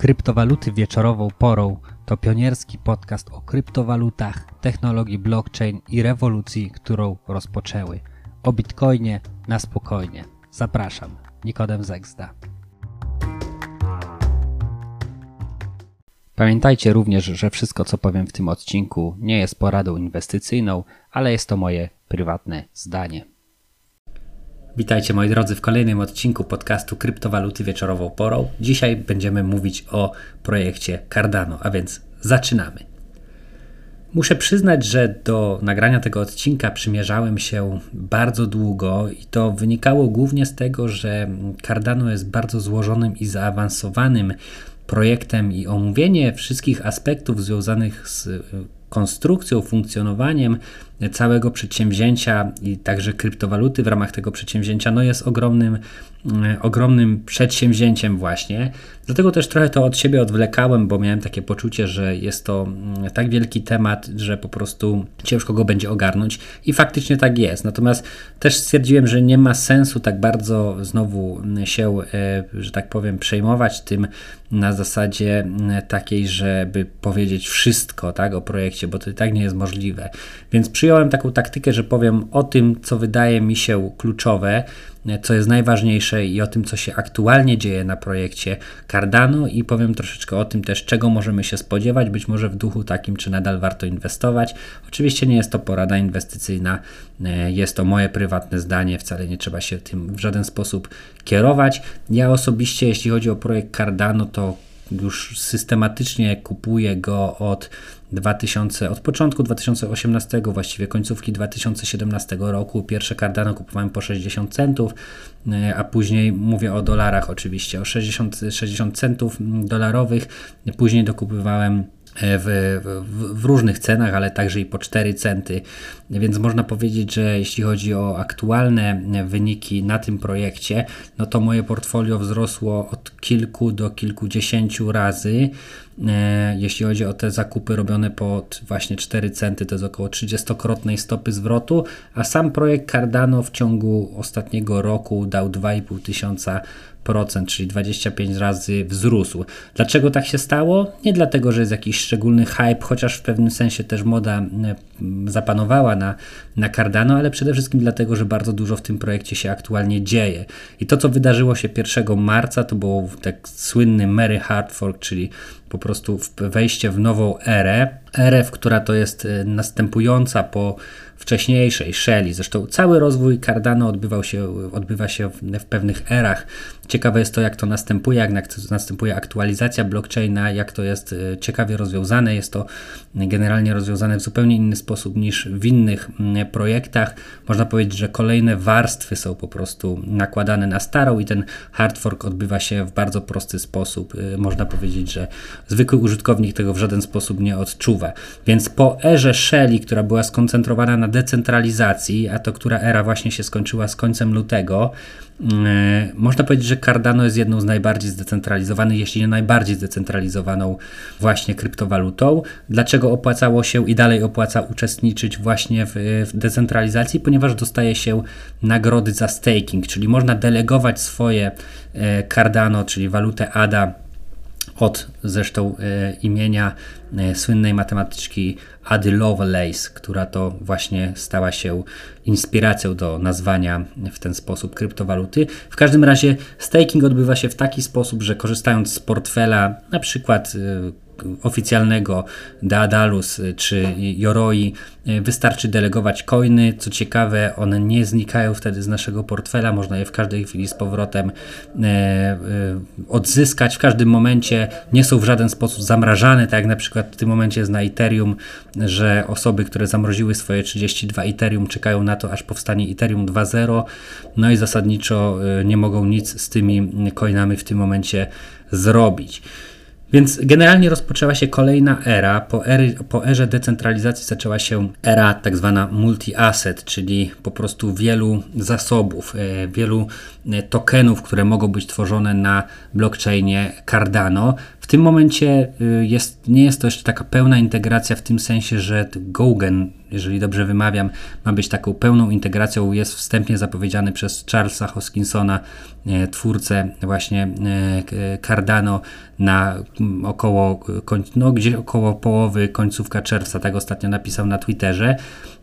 Kryptowaluty wieczorową porą to pionierski podcast o kryptowalutach, technologii blockchain i rewolucji, którą rozpoczęły. O bitcoinie na spokojnie. Zapraszam, Nikodem Zegzda. Pamiętajcie również, że wszystko co powiem w tym odcinku nie jest poradą inwestycyjną, ale jest to moje prywatne zdanie. Witajcie moi drodzy w kolejnym odcinku podcastu Kryptowaluty wieczorową porą. Dzisiaj będziemy mówić o projekcie Cardano, a więc zaczynamy. Muszę przyznać, że do nagrania tego odcinka przymierzałem się bardzo długo i to wynikało głównie z tego, że Cardano jest bardzo złożonym i zaawansowanym projektem i omówienie wszystkich aspektów związanych z konstrukcją, funkcjonowaniem całego przedsięwzięcia i także kryptowaluty w ramach tego przedsięwzięcia no jest ogromnym, e, ogromnym przedsięwzięciem właśnie. Dlatego też trochę to od siebie odwlekałem, bo miałem takie poczucie, że jest to mm, tak wielki temat, że po prostu ciężko go będzie ogarnąć i faktycznie tak jest. Natomiast też stwierdziłem, że nie ma sensu tak bardzo znowu się, e, że tak powiem, przejmować tym na zasadzie mm, takiej, żeby powiedzieć wszystko tak, o projekcie, bo to i tak nie jest możliwe. Więc przyjąłem przyjąłem taką taktykę, że powiem o tym, co wydaje mi się kluczowe, co jest najważniejsze i o tym, co się aktualnie dzieje na projekcie Cardano i powiem troszeczkę o tym też, czego możemy się spodziewać, być może w duchu takim, czy nadal warto inwestować. Oczywiście nie jest to porada inwestycyjna, jest to moje prywatne zdanie, wcale nie trzeba się tym w żaden sposób kierować. Ja osobiście, jeśli chodzi o projekt Cardano, to już systematycznie kupuję go od 2000, od początku 2018, właściwie końcówki 2017 roku. Pierwsze Cardano kupowałem po 60 centów, e, a później mówię o dolarach oczywiście, o 60, 60 centów dolarowych. Później dokupywałem w, w, w, różnych cenach, ale także i po 4 centy. Więc można powiedzieć, że jeśli chodzi o aktualne wyniki na tym projekcie, no to moje portfolio wzrosło od kilku do kilkudziesięciu razy. E, jeśli chodzi o te zakupy robione po właśnie 4 centy, to jest około 30-krotnej stopy zwrotu, a sam projekt Cardano w ciągu ostatniego roku dał 2,5 tysiąca czyli 25 razy wzrósł. Dlaczego tak się stało? Nie dlatego, że jest jakiś szczególny hype, chociaż w pewnym sensie też moda zapanowała na, na Cardano, ale przede wszystkim dlatego, że bardzo dużo w tym projekcie się aktualnie dzieje. I to, co wydarzyło się 1 marca, to był tak słynny Mary Hard Fork, czyli po prostu wejście w nową erę, w która to jest e, następująca po wcześniejszej Shelly. Zresztą cały rozwój Cardano odbywał się, odbywa się w, w, pewnych erach. Ciekawe jest to, jak to następuje, jak następuje aktualizacja blockchaina, jak to jest e, ciekawie rozwiązane. Jest to generalnie rozwiązane w zupełnie inny sposób niż w innych projektach. Można powiedzieć, że kolejne warstwy są po prostu nakładane na starą i ten hard fork odbywa się w bardzo prosty sposób. E, można powiedzieć, że zwykły użytkownik tego w żaden sposób nie odczuwa. Więc po erze Shelly, która była skoncentrowana na decentralizacji, a to która era właśnie się skończyła z końcem lutego, mm, można powiedzieć, że Cardano jest jedną z najbardziej zdecentralizowanych, jeśli nie najbardziej zdecentralizowaną właśnie kryptowalutą. Dlaczego opłacało się i dalej opłaca uczestniczyć właśnie w, w decentralizacji? Ponieważ dostaje się nagrody za staking, czyli można delegować swoje e, Cardano, czyli walutę ADA od zresztą e, imienia e, słynnej matematyczki Ady Lovelace, która to właśnie stała się inspiracją do nazwania w ten sposób kryptowaluty. W każdym razie staking odbywa się w taki sposób, że korzystając z portfela na przykład e, oficjalnego Daedalus czy Yoroi y, wystarczy delegować coiny. Co ciekawe, one nie znikają wtedy z naszego portfela, można je w każdej chwili z powrotem e, odzyskać. W każdym momencie nie są w żaden sposób zamrażane, tak jak na przykład w tym momencie jest na Ethereum, że osoby, które zamroziły swoje 32 Ethereum czekają na to, aż powstanie Ethereum 2.0, no i zasadniczo nie mogą nic z tymi coinami w tym momencie zrobić. Więc generalnie rozpoczęła się kolejna era. Po, ery, po erze decentralizacji zaczęła się era tak zwana multi-asset, czyli po prostu wielu zasobów, e, wielu e, tokenów, które mogą być tworzone na blockchainie Cardano. W tym momencie e, jest, nie jest to jeszcze taka pełna integracja w tym sensie, że Gaugen jeżeli dobrze wymawiam, ma być taką pełną integracją, jest wstępnie zapowiedziany przez Charlesa Hoskinsona, e, twórcę właśnie e, Cardano na około, no, gdzie około połowy, końcówka czerwca, tak ostatnio napisał na Twitterze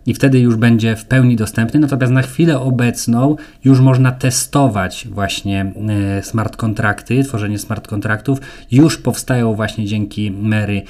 i wtedy już będzie w pełni dostępny. Natomiast na chwilę obecną już można testować właśnie e, smart kontrakty, tworzenie smart kontraktów. Już powstają właśnie dzięki Mary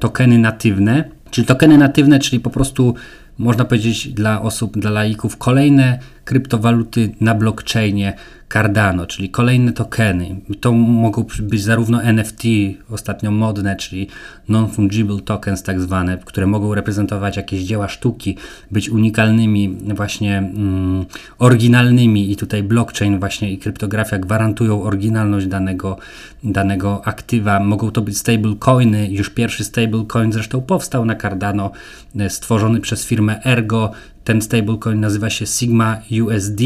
tokeny natywne, czyli tokeny natywne, czyli po prostu można powiedzieć dla osób, dla laików, kolejne kryptowaluty na blockchainie Cardano, czyli kolejne tokeny. To mogą być zarówno NFT, ostatnio modne, czyli non-fungible tokens tak zwane, które mogą reprezentować jakieś dzieła sztuki, być unikalnymi, właśnie mm, oryginalnymi i tutaj blockchain właśnie i kryptografia gwarantują oryginalność danego, danego aktywa. Mogą to być stablecoiny, już pierwszy stablecoin zresztą powstał na Cardano, e, stworzony przez firmę Ergo, ten stablecoin nazywa się Sigma USD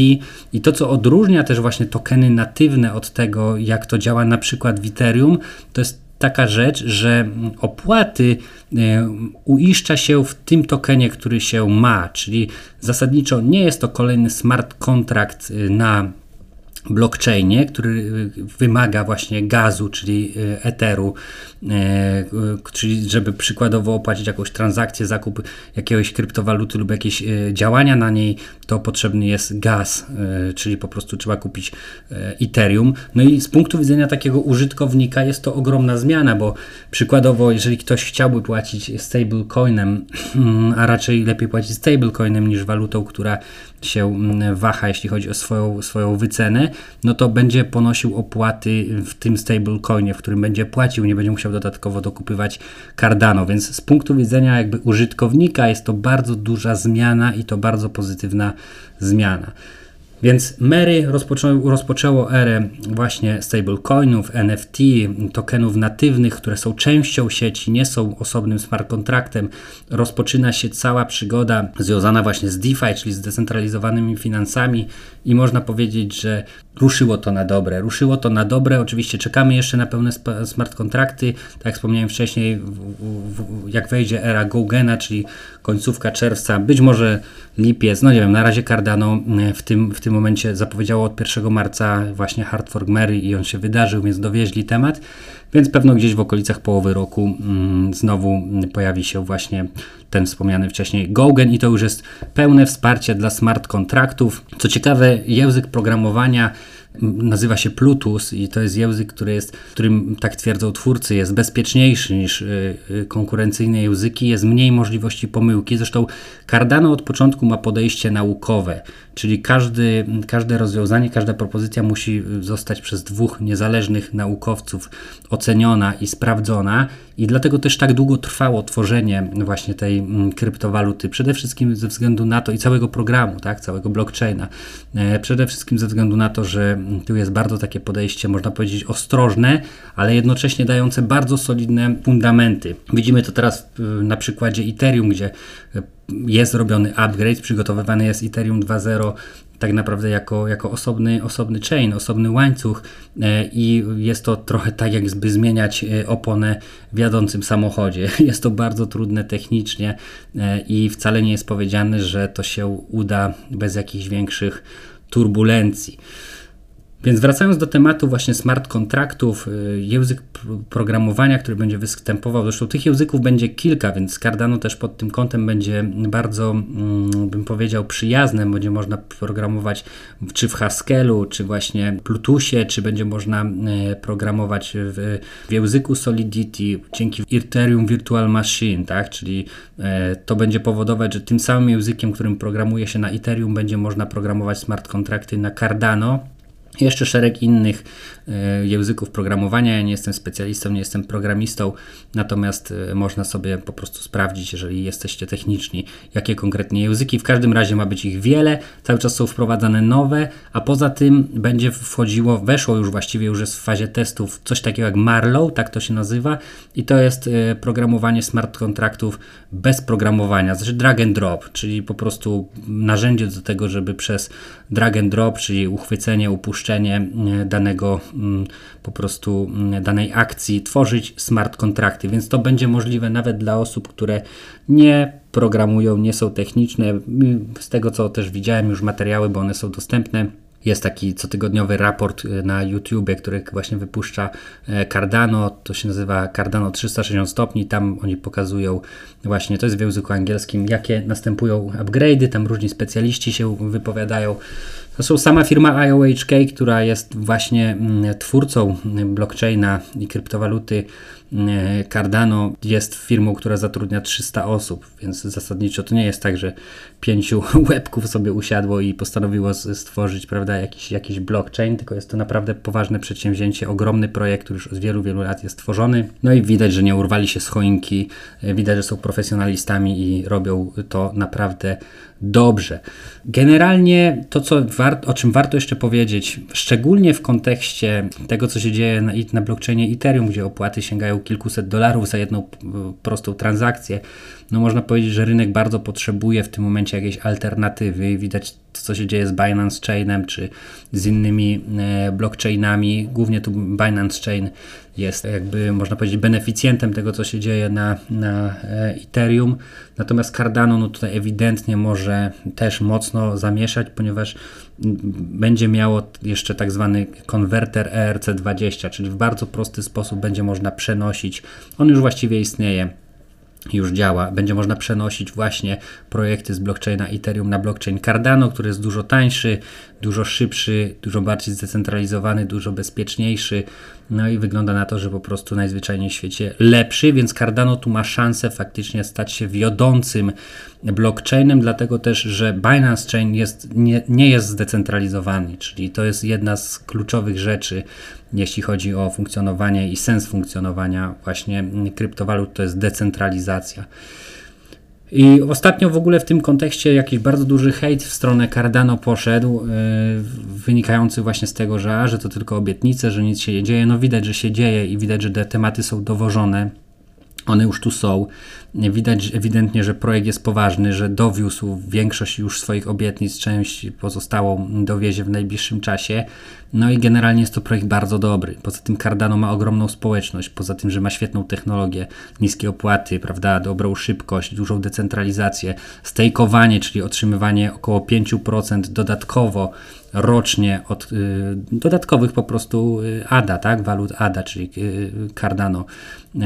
i to, co odróżnia też właśnie tokeny natywne od tego, jak to działa na przykład w Ethereum, to jest taka rzecz, że opłaty e, uiszcza się w tym tokenie, który się ma, czyli zasadniczo nie jest to kolejny smart contract e, na blockchainie, który y, wymaga właśnie gazu, czyli y, eteru, y, czyli żeby przykładowo opłacić jakąś transakcję, zakup jakiegoś kryptowaluty lub jakieś działania na niej, to potrzebny jest gaz, czyli po prostu trzeba kupić Ethereum. No i z punktu widzenia takiego użytkownika jest to ogromna zmiana, bo przykładowo, jeżeli ktoś chciałby płacić stablecoinem, a raczej lepiej płacić stablecoinem niż walutą, która się mm, waha, jeśli chodzi o swoją, swoją wycenę, no to będzie ponosił opłaty w tym stablecoinie, w którym będzie płacił, nie będzie musiał dodatkowo dokupywać Cardano, więc z punktu widzenia jakby użytkownika jest to bardzo duża zmiana i to bardzo pozytywna zmiana. Więc Mary rozpoczęło, rozpoczęło erę właśnie stablecoinów, NFT, tokenów natywnych, które są częścią sieci, nie są osobnym smart kontraktem. Rozpoczyna się cała przygoda związana właśnie z DeFi, czyli z decentralizowanymi finansami i można powiedzieć, że ruszyło to na dobre. Ruszyło to na dobre. Oczywiście czekamy jeszcze na pełne smart kontrakty. Tak jak wspomniałem wcześniej, jak wejdzie era Gogena, czyli końcówka czerwca, być może lipiec, no nie wiem, na razie Cardano e, w tym, w tym momencie zapowiedziało od 1 marca właśnie Hard Fork Mary i on się wydarzył, więc dowieźli temat, więc pewno gdzieś w okolicach połowy roku mm, znowu pojawi się właśnie ten wspomniany wcześniej Gogen i to już jest pełne wsparcie dla smart kontraktów. Co ciekawe, język programowania nazywa się Plutus i to jest język, który jest, którym tak twierdzą twórcy, jest bezpieczniejszy niż y, y, konkurencyjne języki, jest mniej możliwości pomyłki. Zresztą Cardano od początku ma podejście naukowe, czyli każdy, każde rozwiązanie, każda propozycja musi zostać przez dwóch niezależnych naukowców oceniona i sprawdzona. I dlatego też tak długo trwało tworzenie właśnie tej mm, kryptowaluty, przede wszystkim ze względu na to i całego programu, tak, całego blockchaina, e, przede wszystkim ze względu na to, że tu jest bardzo takie podejście, można powiedzieć ostrożne, ale jednocześnie dające bardzo solidne fundamenty. Widzimy to teraz na przykładzie Ethereum, gdzie e, jest robiony upgrade, przygotowywany jest Ethereum 2.0 tak naprawdę jako, jako osobny, osobny chain, osobny łańcuch e, i jest to trochę tak, jakby zmieniać e, oponę w jadącym samochodzie. Jest to bardzo trudne technicznie i wcale nie jest powiedziane, że to się uda bez jakichś większych turbulencji. Więc wracając do tematu właśnie smart kontraktów, y, język programowania, który będzie występował, zresztą tych języków będzie kilka, więc Cardano też pod tym kątem będzie bardzo, mm, bym powiedział, przyjazne. Będzie można programować czy w Haskellu, czy właśnie Plutusie, czy będzie można y, programować w, w języku Solidity dzięki Ethereum Virtual Machine, tak? czyli y, to będzie powodować, że tym samym językiem, którym programuje się na Ethereum, będzie można programować smart kontrakty na Cardano jeszcze szereg innych języków programowania. Ja nie jestem specjalistą, nie jestem programistą, natomiast e, można sobie po prostu sprawdzić, jeżeli jesteście techniczni, jakie konkretnie języki. W każdym razie ma być ich wiele, cały czas są wprowadzane nowe, a poza tym będzie wchodziło, weszło już właściwie, już jest w fazie testów coś takiego jak Marlow, tak to się nazywa, i to jest e, programowanie smart kontraktów bez programowania, znaczy drag and drop, czyli po prostu narzędzie do tego, żeby przez drag and drop, czyli uchwycenie, upuszczenie, danego po prostu mm, danej akcji, tworzyć smart kontrakty, więc to będzie możliwe nawet dla osób, które nie programują, nie są techniczne. Z tego co też widziałem już materiały, bo one są dostępne jest taki cotygodniowy raport y, na YouTubie, który właśnie wypuszcza e, Cardano. To się nazywa Cardano 360 stopni. Tam oni pokazują właśnie, to jest w języku angielskim, jakie następują upgrade'y. Tam różni specjaliści się wypowiadają. Zresztą sama firma IOHK, która jest właśnie mm, twórcą blockchaina i kryptowaluty mm, Cardano, jest firmą, która zatrudnia 300 osób, więc zasadniczo to nie jest tak, że pięciu łebków sobie usiadło i postanowiło stworzyć prawda, jakiś, jakiś blockchain, tylko jest to naprawdę poważne przedsięwzięcie, ogromny projekt, który już od wielu, wielu lat jest tworzony. No i widać, że nie urwali się z choinki, widać, że są profesjonalistami i robią to naprawdę dobrze. Generalnie to, co o czym warto jeszcze powiedzieć, szczególnie w kontekście tego, co się dzieje na, na blockchainie Ethereum, gdzie opłaty sięgają kilkuset dolarów za jedną prostą transakcję, no można powiedzieć, że rynek bardzo potrzebuje w tym momencie jakiejś alternatywy. Widać, co się dzieje z Binance Chainem czy z innymi e, blockchainami. Głównie tu Binance Chain jest jakby, można powiedzieć, beneficjentem tego, co się dzieje na, na e, Ethereum. Natomiast Cardano no tutaj ewidentnie może też mocno zamieszać, ponieważ będzie miało jeszcze tak zwany konwerter ERC20, czyli w bardzo prosty sposób będzie można przenosić. On już właściwie istnieje już działa. Będzie można przenosić właśnie projekty z blockchaina Ethereum na blockchain Cardano, który jest dużo tańszy, dużo szybszy, dużo bardziej zdecentralizowany, dużo bezpieczniejszy. No i wygląda na to, że po prostu najzwyczajniej w świecie lepszy, więc Cardano tu ma szansę faktycznie stać się wiodącym blockchainem, dlatego też, że Binance Chain jest, nie, nie jest zdecentralizowany, czyli to jest jedna z kluczowych rzeczy, jeśli chodzi o funkcjonowanie i sens funkcjonowania właśnie kryptowalut, to jest decentralizacja. I ostatnio w ogóle w tym kontekście jakiś bardzo duży hejt w stronę Cardano poszedł, yy, wynikający właśnie z tego, że, a, że to tylko obietnice, że nic się nie dzieje. No widać, że się dzieje i widać, że te tematy są dowożone. One już tu są. Widać ewidentnie, że projekt jest poważny, że dowiózł większość już swoich obietnic, część pozostałą dowiezie w najbliższym czasie. No i generalnie jest to projekt bardzo dobry. Poza tym Cardano ma ogromną społeczność, poza tym, że ma świetną technologię, niskie opłaty, prawda, dobrą szybkość, dużą decentralizację, stejkowanie, czyli otrzymywanie około 5% dodatkowo rocznie od y, dodatkowych po prostu y, ADA, tak, walut ADA, czyli y, Cardano. Y,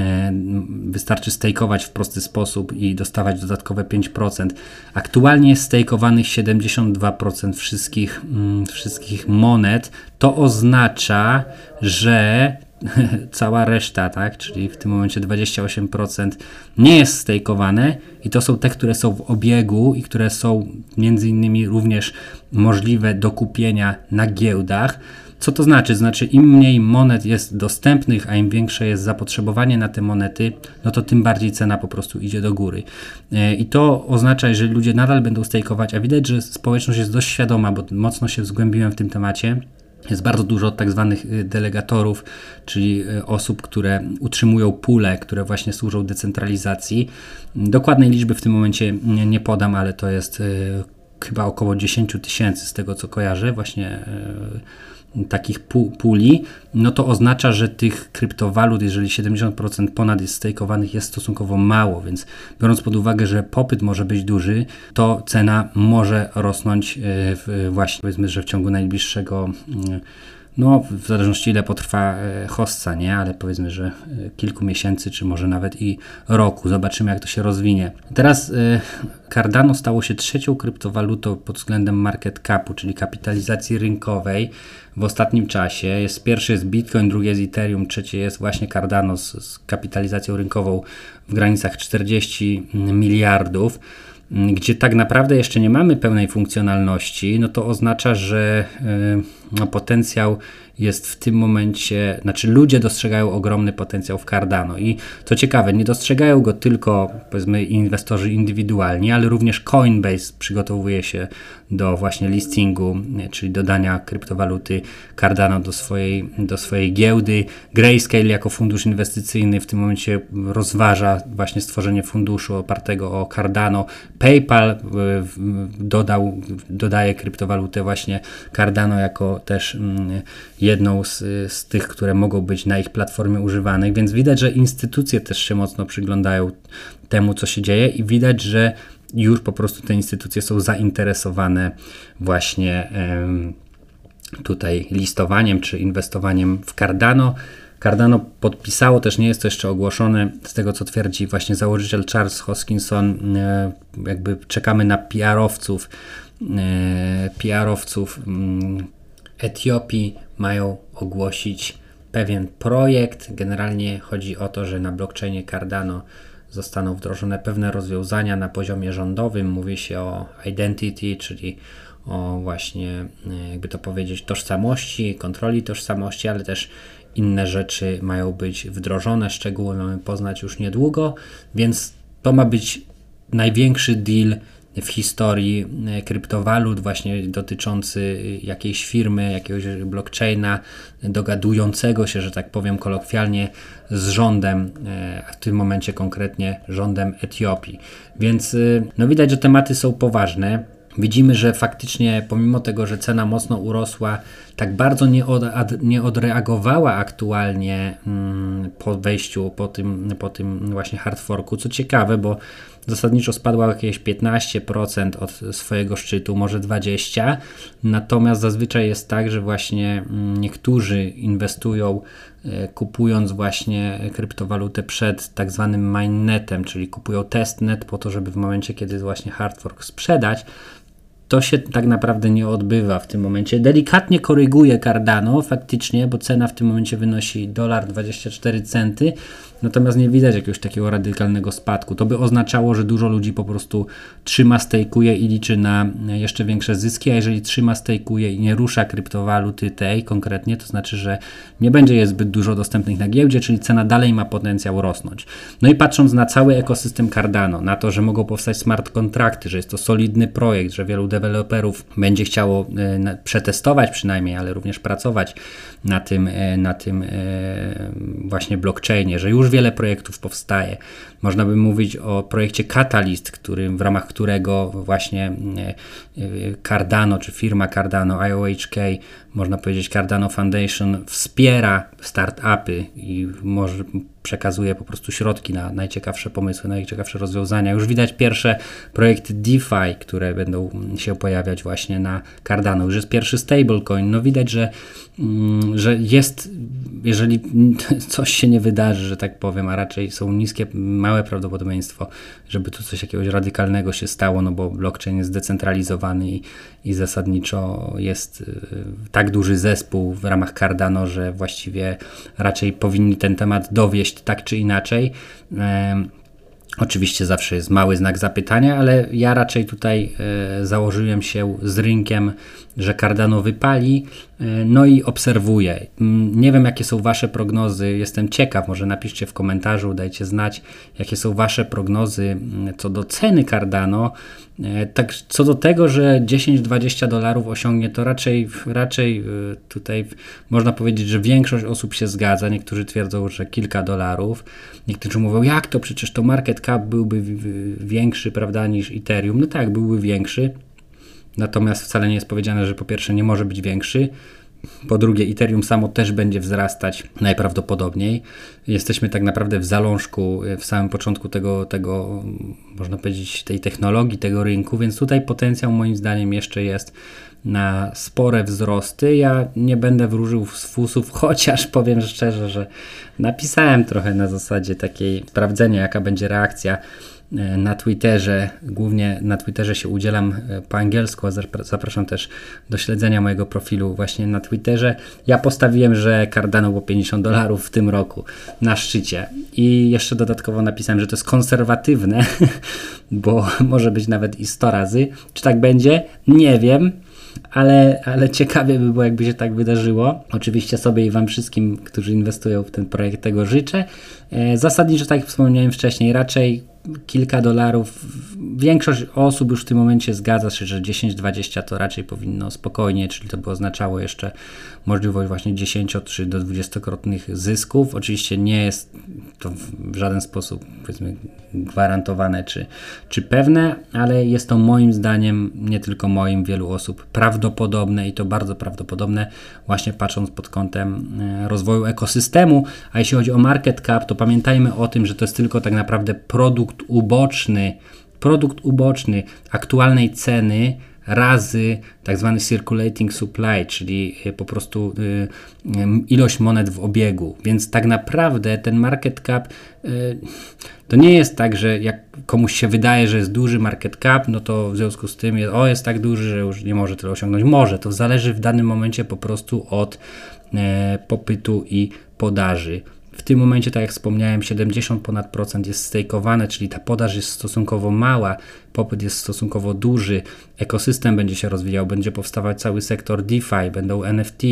wystarczy stejkować w prosty sposób i dostawać dodatkowe 5%. Aktualnie jest stejkowanych 72% wszystkich, mm, wszystkich monet. To oznacza, że cała reszta, tak, czyli w tym momencie 28% nie jest stejkowane i to są te, które są w obiegu i które są między innymi również możliwe do kupienia na giełdach. Co to znaczy? Znaczy, im mniej monet jest dostępnych, a im większe jest zapotrzebowanie na te monety, no to tym bardziej cena po prostu idzie do góry. E, I to oznacza, że ludzie nadal będą stejkować, a widać, że społeczność jest dość świadoma, bo mocno się zgłębiłem w tym temacie. Jest bardzo dużo tak zwanych y, delegatorów, czyli y, osób, które utrzymują pule, które właśnie służą decentralizacji. Dokładnej liczby w tym momencie nie podam, ale to jest y, chyba około 10 tysięcy z tego co kojarzę, właśnie takich puli, no to oznacza, że tych kryptowalut, jeżeli 70% ponad jest stakeowanych, jest stosunkowo mało, więc biorąc pod uwagę, że popyt może być duży, to cena może rosnąć w, właśnie, powiedzmy, że w ciągu najbliższego no, w zależności ile potrwa e, hossa, nie? Ale powiedzmy, że e, kilku miesięcy, czy może nawet i roku. Zobaczymy, jak to się rozwinie. Teraz e, Cardano stało się trzecią kryptowalutą pod względem market capu, czyli kapitalizacji rynkowej w ostatnim czasie. Jest pierwszy jest Bitcoin, drugi jest Ethereum, trzecie jest właśnie Cardano z, z kapitalizacją rynkową w granicach 40 miliardów gdzie tak naprawdę jeszcze nie mamy pełnej funkcjonalności, no to oznacza, że potencjał jest w tym momencie, znaczy ludzie dostrzegają ogromny potencjał w Cardano i co ciekawe, nie dostrzegają go tylko powiedzmy inwestorzy indywidualni, ale również Coinbase przygotowuje się do właśnie listingu, czyli dodania kryptowaluty Cardano do swojej, do swojej giełdy. Grayscale jako fundusz inwestycyjny w tym momencie rozważa właśnie stworzenie funduszu opartego o Cardano. PayPal dodał, dodaje kryptowalutę właśnie Cardano jako też mm, jedną z, z tych, które mogą być na ich platformie używanych, więc widać, że instytucje też się mocno przyglądają temu, co się dzieje i widać, że już po prostu te instytucje są zainteresowane właśnie tutaj listowaniem czy inwestowaniem w Cardano. Cardano podpisało, też nie jest to jeszcze ogłoszone, z tego co twierdzi właśnie założyciel Charles Hoskinson, e, jakby czekamy na PR-owców, e, PR-owców mm, Etiopii mają ogłosić pewien projekt. Generalnie chodzi o to, że na blockchainie Cardano zostaną wdrożone pewne rozwiązania na poziomie rządowym. Mówi się o identity, czyli o właśnie, e, jakby to powiedzieć, tożsamości, kontroli tożsamości, ale też inne rzeczy mają być wdrożone. Szczegóły mamy poznać już niedługo, więc to ma być największy deal w historii e, kryptowalut, właśnie dotyczący jakiejś firmy, jakiegoś blockchaina, dogadującego się, że tak powiem kolokwialnie, z rządem, e, w tym momencie konkretnie rządem Etiopii. Więc e, no widać, że tematy są poważne. Widzimy, że faktycznie pomimo tego, że cena mocno urosła, tak bardzo nie, od, nie odreagowała aktualnie mm, po wejściu, po tym, po tym właśnie hard forku. Co ciekawe, bo zasadniczo spadła jakieś 15% od swojego szczytu, może 20%. Natomiast zazwyczaj jest tak, że właśnie mm, niektórzy inwestują e, kupując właśnie kryptowalutę przed tak zwanym mainnetem, czyli kupują testnet po to, żeby w momencie, kiedy właśnie hard fork sprzedać, to się tak naprawdę nie odbywa w tym momencie. Delikatnie koryguje Cardano faktycznie, bo cena w tym momencie wynosi dolar 24 centy, natomiast nie widać jakiegoś takiego radykalnego spadku. To by oznaczało, że dużo ludzi po prostu trzyma, stejkuje i liczy na jeszcze większe zyski, a jeżeli trzyma, stejkuje i nie rusza kryptowaluty tej konkretnie, to znaczy, że nie będzie je zbyt dużo dostępnych na giełdzie, czyli cena dalej ma potencjał rosnąć. No i patrząc na cały ekosystem Cardano, na to, że mogą powstać smart kontrakty, że jest to solidny projekt, że wielu deweloperów będzie chciało e, przetestować przynajmniej, ale również pracować na tym, e, na tym e, właśnie blockchainie, że już wiele projektów powstaje. Można by mówić o projekcie Catalyst, który, w ramach którego właśnie Cardano, czy firma Cardano, IOHK, można powiedzieć Cardano Foundation wspiera startupy i może przekazuje po prostu środki na najciekawsze pomysły, najciekawsze rozwiązania. Już widać pierwsze projekty DeFi, które będą się pojawiać właśnie na Cardano. Już jest pierwszy stablecoin. No widać, że, mm, że jest, jeżeli coś się nie wydarzy, że tak powiem, a raczej są niskie, małe prawdopodobieństwo, żeby tu coś jakiegoś radykalnego się stało, no bo blockchain jest zdecentralizowany i, i zasadniczo jest y, tak duży zespół w ramach Cardano, że właściwie raczej powinni ten temat dowieść tak czy inaczej. Oczywiście zawsze jest mały znak zapytania, ale ja raczej tutaj e, założyłem się z rynkiem, że Cardano wypali, e, no i obserwuję. Mm, nie wiem, jakie są Wasze prognozy, jestem ciekaw, może napiszcie w komentarzu, dajcie znać, jakie są Wasze prognozy mm, co do ceny Cardano. E, tak, co do tego, że 10-20 dolarów osiągnie, to raczej, raczej tutaj można powiedzieć, że większość osób się zgadza. Niektórzy twierdzą, że kilka dolarów. Niektórzy mówią, jak to przecież to market cap byłby większy, prawda, niż Ethereum. No tak, byłby większy. Natomiast wcale nie jest powiedziane, że po pierwsze nie może być większy. Po drugie, Ethereum samo też będzie wzrastać najprawdopodobniej. Jesteśmy tak naprawdę w zalążku, w samym początku tego, tego, można powiedzieć, tej technologii, tego rynku, więc tutaj potencjał moim zdaniem jeszcze jest na spore wzrosty. Ja nie będę wróżył z fusów, chociaż powiem szczerze, że napisałem trochę na zasadzie takiej sprawdzenia, jaka będzie reakcja e, na Twitterze. Głównie na Twitterze się udzielam e, po angielsku, a zapraszam też do śledzenia mojego profilu właśnie na Twitterze. Ja postawiłem, że Cardano było 50 dolarów w tym roku na szczycie i jeszcze dodatkowo napisałem, że to jest konserwatywne, bo może być nawet i 100 razy. Czy tak będzie? Nie wiem ale, ale ciekawie by było, jakby się tak wydarzyło. Oczywiście sobie i Wam wszystkim, którzy inwestują w ten projekt, tego życzę. E, zasadniczo, tak jak wspomniałem wcześniej, raczej kilka dolarów. Większość osób już w tym momencie zgadza się, że 10-20 to raczej powinno spokojnie, czyli to by oznaczało jeszcze możliwość właśnie 10 czy do 20-krotnych zysków. Oczywiście nie jest to w żaden sposób powiedzmy gwarantowane czy, czy pewne, ale jest to moim zdaniem, nie tylko moim, wielu osób prawdopodobne i to bardzo prawdopodobne, właśnie patrząc pod kątem e, rozwoju ekosystemu. A jeśli chodzi o market cap, to pamiętajmy o tym, że to jest tylko tak naprawdę produkt uboczny, produkt uboczny aktualnej ceny razy tak zwany circulating supply, czyli e, po prostu e, ilość monet w obiegu. Więc tak naprawdę ten market cap e, to nie jest tak, że jak komuś się wydaje, że jest duży market cap, no to w związku z tym jest, o jest tak duży, że już nie może tyle osiągnąć. Może, to zależy w danym momencie po prostu od popytu i podaży. W tym momencie, tak jak wspomniałem, 70 ponad procent jest stejkowane, czyli ta podaż jest stosunkowo mała, popyt jest stosunkowo duży, ekosystem będzie się rozwijał, będzie powstawać cały sektor DeFi, będą NFT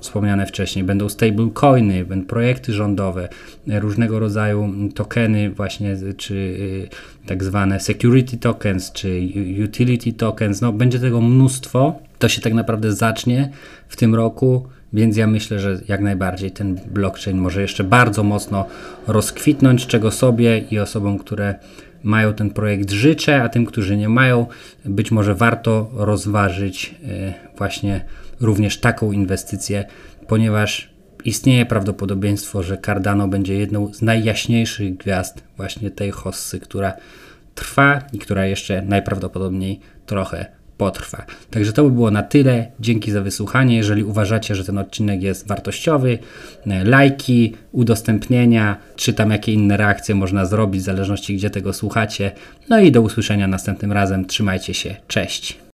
wspomniane wcześniej, będą stablecoiny, będą projekty rządowe, różnego rodzaju tokeny właśnie, czy y, tak zwane security tokens, czy utility tokens, no będzie tego mnóstwo. To się tak naprawdę zacznie w tym roku więc ja myślę, że jak najbardziej ten blockchain może jeszcze bardzo mocno rozkwitnąć, czego sobie i osobom, które mają ten projekt życzę, a tym, którzy nie mają, być może warto rozważyć e, właśnie również taką inwestycję, ponieważ istnieje prawdopodobieństwo, że Cardano będzie jedną z najjaśniejszych gwiazd właśnie tej hossy, która trwa i która jeszcze najprawdopodobniej trochę potrwa. Także to by było na tyle. Dzięki za wysłuchanie. Jeżeli uważacie, że ten odcinek jest wartościowy, e, lajki, udostępnienia, czy tam jakie inne reakcje można zrobić, w zależności gdzie tego słuchacie. No i do usłyszenia następnym razem. Trzymajcie się. Cześć.